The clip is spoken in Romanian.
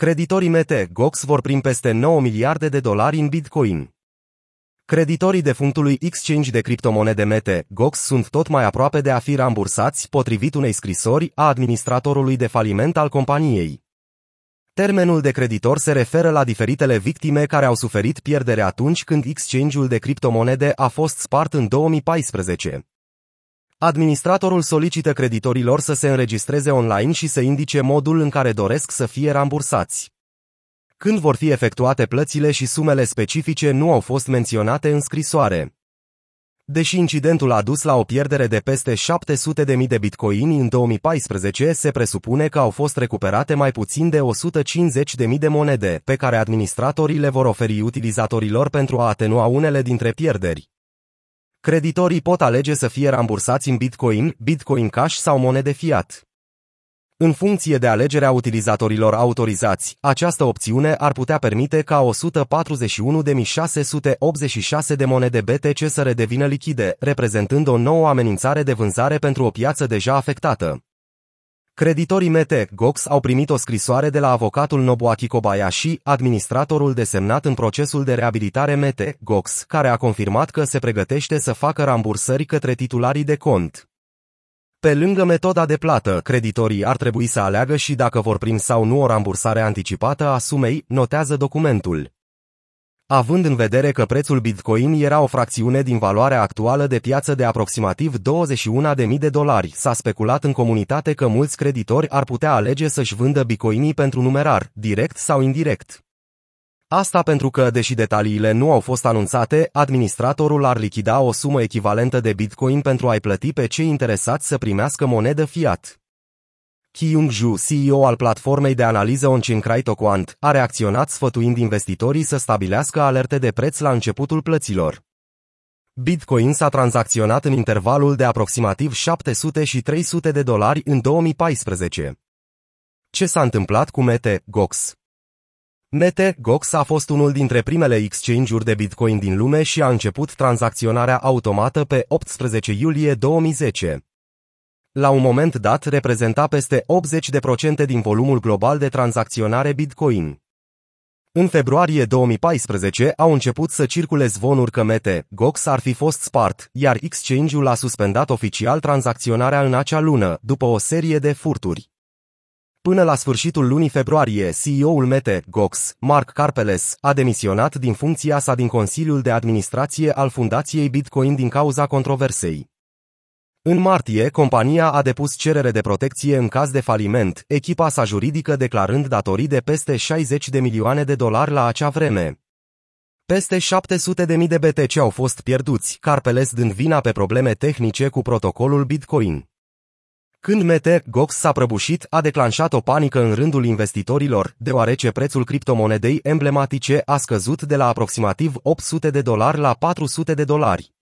Creditorii Mete Gox vor primi peste 9 miliarde de dolari în Bitcoin. Creditorii defunctului exchange de criptomonede Mete Gox sunt tot mai aproape de a fi rambursați, potrivit unei scrisori a administratorului de faliment al companiei. Termenul de creditor se referă la diferitele victime care au suferit pierdere atunci când exchange-ul de criptomonede a fost spart în 2014. Administratorul solicită creditorilor să se înregistreze online și să indice modul în care doresc să fie rambursați. Când vor fi efectuate plățile și sumele specifice nu au fost menționate în scrisoare. Deși incidentul a dus la o pierdere de peste 700.000 de bitcoini în 2014, se presupune că au fost recuperate mai puțin de 150.000 de monede, pe care administratorii le vor oferi utilizatorilor pentru a atenua unele dintre pierderi. Creditorii pot alege să fie rambursați în Bitcoin, Bitcoin Cash sau monede fiat. În funcție de alegerea utilizatorilor autorizați, această opțiune ar putea permite ca 141.686 de monede BTC să redevină lichide, reprezentând o nouă amenințare de vânzare pentru o piață deja afectată. Creditorii Mete Gox au primit o scrisoare de la avocatul Nobuaki Kobayashi, administratorul desemnat în procesul de reabilitare Mete Gox, care a confirmat că se pregătește să facă rambursări către titularii de cont. Pe lângă metoda de plată, creditorii ar trebui să aleagă și dacă vor primi sau nu o rambursare anticipată a sumei, notează documentul. Având în vedere că prețul Bitcoin era o fracțiune din valoarea actuală de piață de aproximativ 21.000 de dolari, s-a speculat în comunitate că mulți creditori ar putea alege să-și vândă bitcoinii pentru numerar, direct sau indirect. Asta pentru că, deși detaliile nu au fost anunțate, administratorul ar lichida o sumă echivalentă de bitcoin pentru a-i plăti pe cei interesați să primească monedă fiat. Kyung-ju, CEO al platformei de analiză on Quant, a reacționat sfătuind investitorii să stabilească alerte de preț la începutul plăților. Bitcoin s-a tranzacționat în intervalul de aproximativ 700 și 300 de dolari în 2014. Ce s-a întâmplat cu Mete, Gox? Mete, Gox a fost unul dintre primele exchange-uri de Bitcoin din lume și a început tranzacționarea automată pe 18 iulie 2010 la un moment dat reprezenta peste 80% din volumul global de tranzacționare Bitcoin. În februarie 2014 au început să circule zvonuri că Mete, Gox ar fi fost spart, iar exchange-ul a suspendat oficial tranzacționarea în acea lună, după o serie de furturi. Până la sfârșitul lunii februarie, CEO-ul Mete, Gox, Mark Carpeles, a demisionat din funcția sa din Consiliul de Administrație al Fundației Bitcoin din cauza controversei. În martie, compania a depus cerere de protecție în caz de faliment, echipa sa juridică declarând datorii de peste 60 de milioane de dolari la acea vreme. Peste 700 de mii de BTC au fost pierduți, Carpeles dând vina pe probleme tehnice cu protocolul Bitcoin. Când Mete Gox s-a prăbușit, a declanșat o panică în rândul investitorilor, deoarece prețul criptomonedei emblematice a scăzut de la aproximativ 800 de dolari la 400 de dolari.